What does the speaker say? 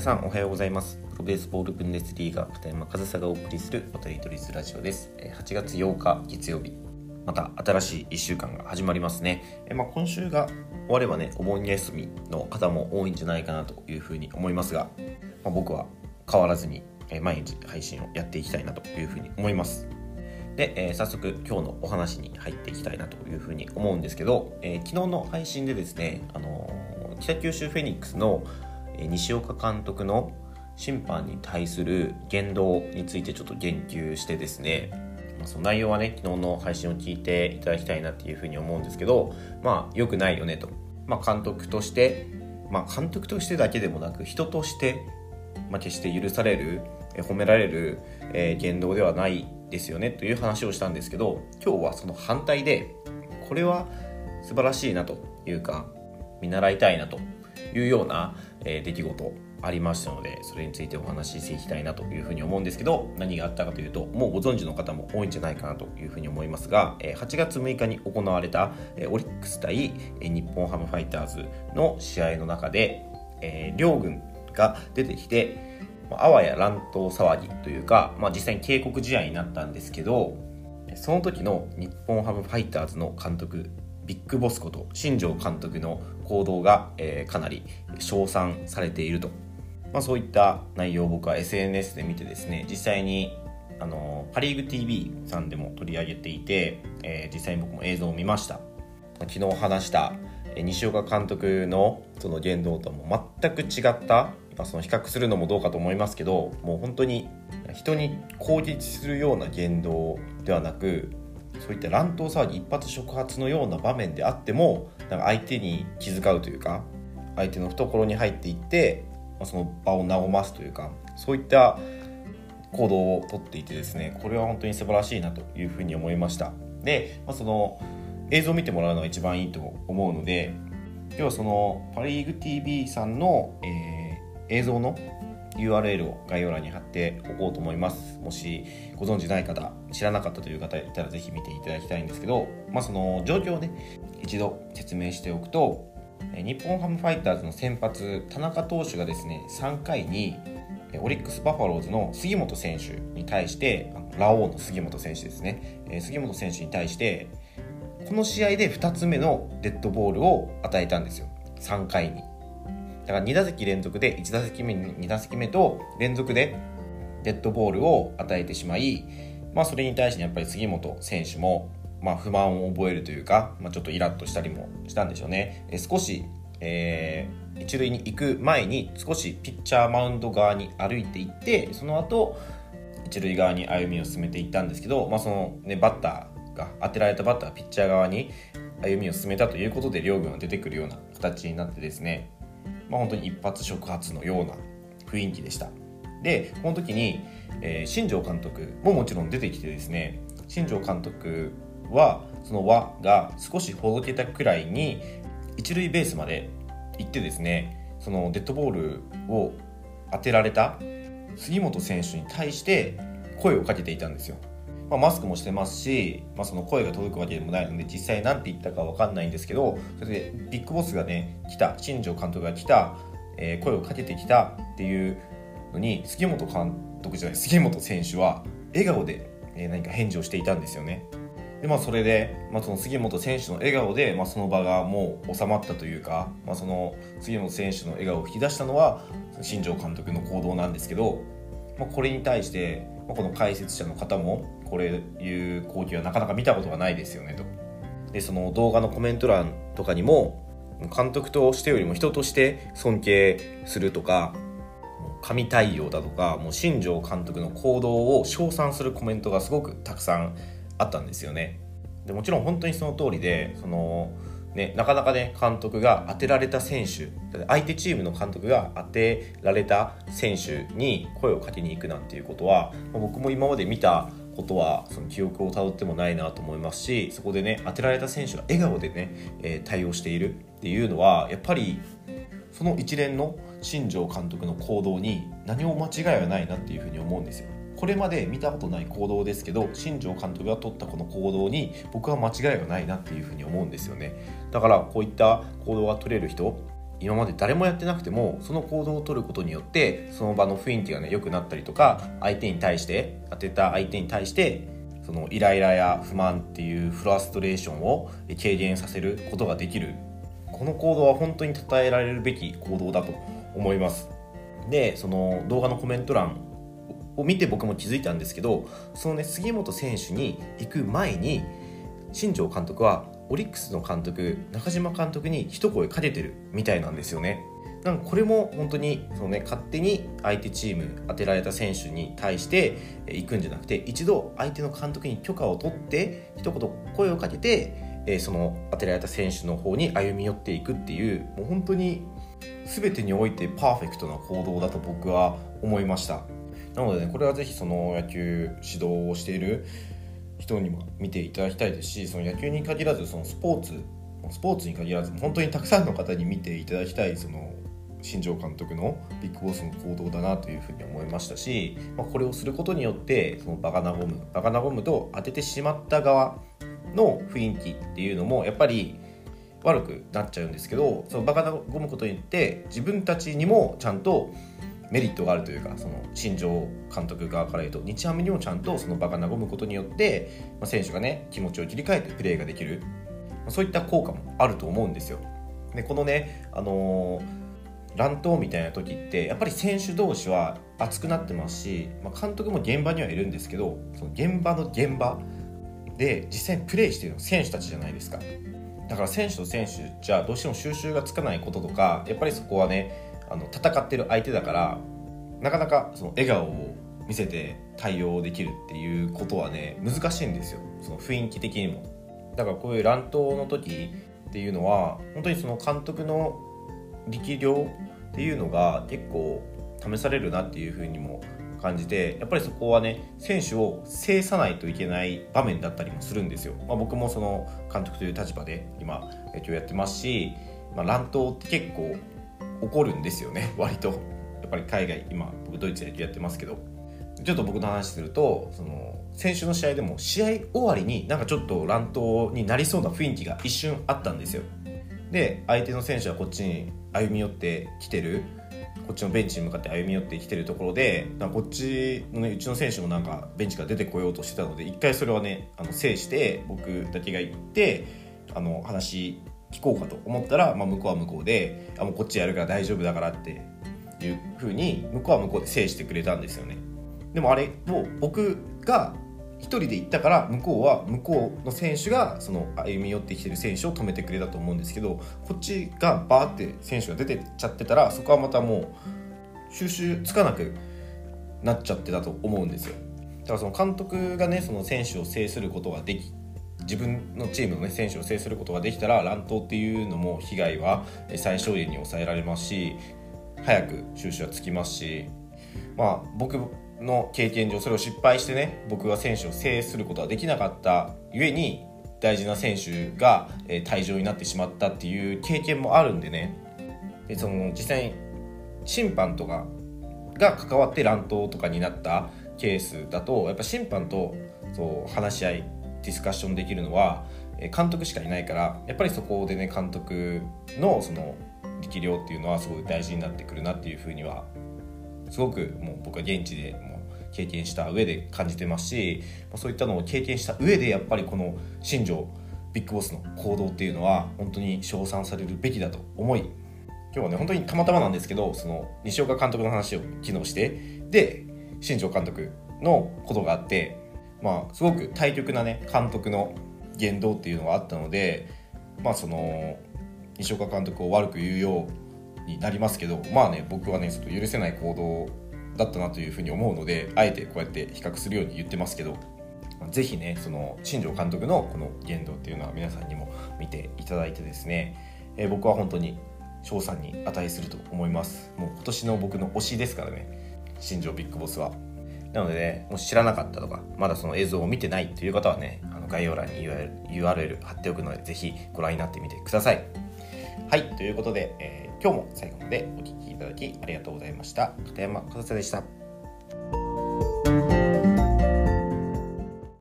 皆さんおはようございます。プロベースボールブンデスリーガ片山和沙がお送りする渡り鳥ズラジオです。8月8日月曜日。また新しい1週間が始まりますね、えまあ、今週が終わればねお盆休みの方も多いんじゃないかなというふうに思いますが、まあ、僕は変わらずに毎日配信をやっていきたいなというふうに思います。で、えー、早速今日のお話に入っていきたいなというふうに思うんですけど、えー、昨日の配信でですね、あのー、北九州フェニックスの西岡監督の審判に対する言動についてちょっと言及してですね、その内容はね昨日の配信を聞いていただきたいなっていうふうに思うんですけどまあ良くないよねと、まあ、監督としてまあ監督としてだけでもなく人として、まあ、決して許される褒められる、え、言動ではないですよねという話をしたんですけど今日はその反対でこれは素晴らしいなというか見習いたいなというような、え出来事ありましたのでそれについてお話ししていきたいなというふうに思うんですけど何があったかというともうご存知の方も多いんじゃないかなというふうに思いますが8月6日に行われたオリックス対日本ハムファイターズの試合の中でえ両軍が出てきてあわや乱闘騒ぎというか、まあ、実際に警告試合になったんですけどその時の日本ハムファイターズの監督ビッグボスこと新庄監督の行動が、えー、かなり称賛されていると、まあ、そういった内容を僕は SNS で見てですね実際にあのパ・リーグ TV さんでも取り上げていて、えー、実際に僕も映像を見ました。昨日話した西岡監督のその言動とも全く違ったその比較するのもどうかと思いますけどもう本当に人に攻撃するような言動ではなくそういった乱闘騒ぎ一発触発のような場面であってもなんか相手に気遣うというか相手の懐に入っていって、まあ、その場を和ますというかそういった行動をとっていてですねこれは本当に素晴らしいなというふうに思いました。で、まあ、その映像を見てもらうのが一番いいと思うので今日はそのパ・リーグ TV さんの、えー、映像の URL を概要欄に貼っておこうと思います。もしご存知ない方知らなかったという方いたらぜひ見ていただきたいんですけど、まあ、その状況をね一度説明しておくと日本ハムファイターズの先発田中投手がですね3回にオリックス・バファローズの杉本選手に対してラオウの杉本選手ですね。杉本選手に対してこの試合で2つ目のデッドボールを与えたんですよ。3回に。だから2打席連続で1打席目2打席目と連続でデッドボールを与えてしまい、まあ、それに対してやっぱり杉本選手もまあ不満を覚えるというか、まあ、ちょっとイラッとしたりもしたんでしょうね。え少し、えー、一塁に行く前に少しピッチャーマウンド側に歩いていってその後一塁側に歩みを進めていったんですけど、まあそのね、バッターが当てられたバッターピッチャー側に歩みを進めたということで両軍が出てくるような形になってですねまあ、本当に一発触発のような雰囲気でしたでこの時に、えー、新庄監督ももちろん出てきてですね新庄監督はその輪が少しほどけたくらいに一塁ベースまで行ってですねそのデッドボールを当てられた杉本選手に対して声をかけていたんですよ。まあ、マスクもしてますし、まあ、その声が届くわけでもないので実際何て言ったか分かんないんですけどそれでビッグボスがね来た新庄監督が来た、えー、声をかけてきたっていうのに杉本監督じゃない杉本選手は笑顔で、何か返事をしていたんですよね。でまあ、それで、まあ、その杉本選手の笑顔で、まあ、その場がもう収まったというか、まあ、その杉本選手の笑顔を引き出したのは新庄監督の行動なんですけど、まあ、これに対して、まあ、この解説者の方もこれいう光景はなかなか見たことがないですよねと。でその動画のコメント欄とかにも監督としてよりも人として尊敬するとか神対応だとかもう新庄監督の行動を称賛するコメントがすごくたくさんあったんですよね。でもちろん本当にその通りでそのね、なかなかね監督が当てられた選手相手チームの監督が当てられた選手に声をかけに行くなんていうことは僕も今まで見たことはその記憶をたどってもないなと思いますしそこでね当てられた選手が笑顔でね、えー、対応しているっていうのはやっぱりその一連の新庄監督の行動に何も間違いはないなっていうふうに思うんですよ。これまで見たことない行動ですけど新庄監督が取ったこの行動に僕は間違いはないなっていうふうに思うんですよねだからこういった行動が取れる人今まで誰もやってなくてもその行動をとることによってその場の雰囲気がね良くなったりとか相手に対して当てた相手に対してそのイライラや不満っていうフラストレーションを軽減させることができるこの行動は本当に称えられるべき行動だと思います。でその動画のコメント欄を見て僕も気づいたんですけどそのね杉本選手に行く前に新庄監督はオリックスの監督中島監督に一声かけてるみたいなんですよね。なんかこれも本当にその、ね、勝手に相手チーム当てられた選手に対して行くんじゃなくて一度相手の監督に許可を取って一言声をかけてえその当てられた選手の方に歩み寄っていくっていうもう本当に全てにおいてパーフェクトな行動だと僕は思いました。なのでねこれはぜひその野球指導をしている人にも見ていただきたいですしその野球に限らずそのスポーツスポーツに限らず本当にたくさんの方に見ていただきたいその新庄監督のビッグボスの行動だなというふうに思いましたし、まあ、これをすることによってその場が和む場が和むと当ててしまった側の雰囲気っていうのもやっぱり悪くなっちゃうんですけどその場が和むことによって自分たちにもちゃんとメリットがあるというかその新庄監督側から言うと日ハムにもちゃんとその場が和むことによって、まあ、選手がね気持ちを切り替えてプレーができる、まあ、そういった効果もあると思うんですよ。でこのね、あのー、乱闘みたいな時ってやっぱり選手同士は熱くなってますし、まあ、監督も現場にはいるんですけどその現場の現場で実際プレーしてるの選手たちじゃないですか。だから選手と選手じゃどうしても収集がつかないこととかやっぱりそこはねあの戦ってる相手だからなかなかその笑顔を見せて対応できるっていうことはね難しいんですよ。その雰囲気的にも。だからこういう乱闘の時っていうのは本当にその監督の力量っていうのが結構試されるなっていうふうにも感じてやっぱりそこはね選手を制さないといけない場面だったりもするんですよ、まあ、僕もその監督という立場で今野球やってますし、まあ、乱闘って結構起こるんですよね。割と。やっぱり海外今僕ドイツで野球やってますけど。ちょっと僕の話するとその先週の試合でも試合終わりになんかちょっと乱闘になりそうな雰囲気が一瞬あったんですよ。で相手の選手はこっちに歩み寄ってきてる。こっちのベンチに向かって歩み寄ってきてるところでこっちの、ね、うちの選手もなんかベンチから出てこようとしてたので一回それはねあの制して僕だけが行ってあの話聞こうかと思ったら、まあ、向こうは向こうであもうこっちやるから大丈夫だからっていうふうに向こうは向こうで制してくれたんですよね。でもあれを僕が1人で行ったから向こうは向こうの選手がその歩み寄ってきてる選手を止めてくれたと思うんですけどこっちがバーって選手が出てっちゃってたらそこはまたもう収集つかなくなっちゃってたと思うんですよ。だからその監督がねその選手を制することができ自分のチームの、ね、選手を制することができたら乱闘っていうのも被害は最小限に抑えられますし早く収拾はつきますしまあ僕の経験上それを失敗してね僕が選手を制することはできなかったゆえに大事な選手が退場になってしまったっていう経験もあるんでね。でその実際に審判とかが関わって乱闘とかになったケースだとやっぱ審判とそう話し合いディスカッションできるのは監督しかいないからやっぱりそこでね監督のその力量っていうのはすごい大事になってくるなっていうふうにはすごくもう僕は現地でも経験した上で感じてますしそういったのを経験した上でやっぱりこの新庄ビッグボスの行動っていうのは本当に称賛されるべきだと思い今日はね本当にたまたまなんですけどその西岡監督の話を昨日してで新庄監督のことがあってまあすごく対局なね監督の言動っていうのがあったのでまあその西岡監督を悪く言うようになりますけどまあね僕はねちょっと許せない行動だったなというふうに思うのであえてこうやって比較するように言ってますけどぜひねその新庄監督のこの言動っていうのは皆さんにも見ていただいてですね、えー、僕は本当に賞賛に値すると思います。もう今年の僕の推しですからね新庄ビッグボスは。なのでねもし知らなかったとかまだその映像を見てないという方はねあの概要欄に URL 貼っておくのでぜひご覧になってみてください。はいということで、えー、今日も最後までお聴きいただきありがとうございました。片山和也でした。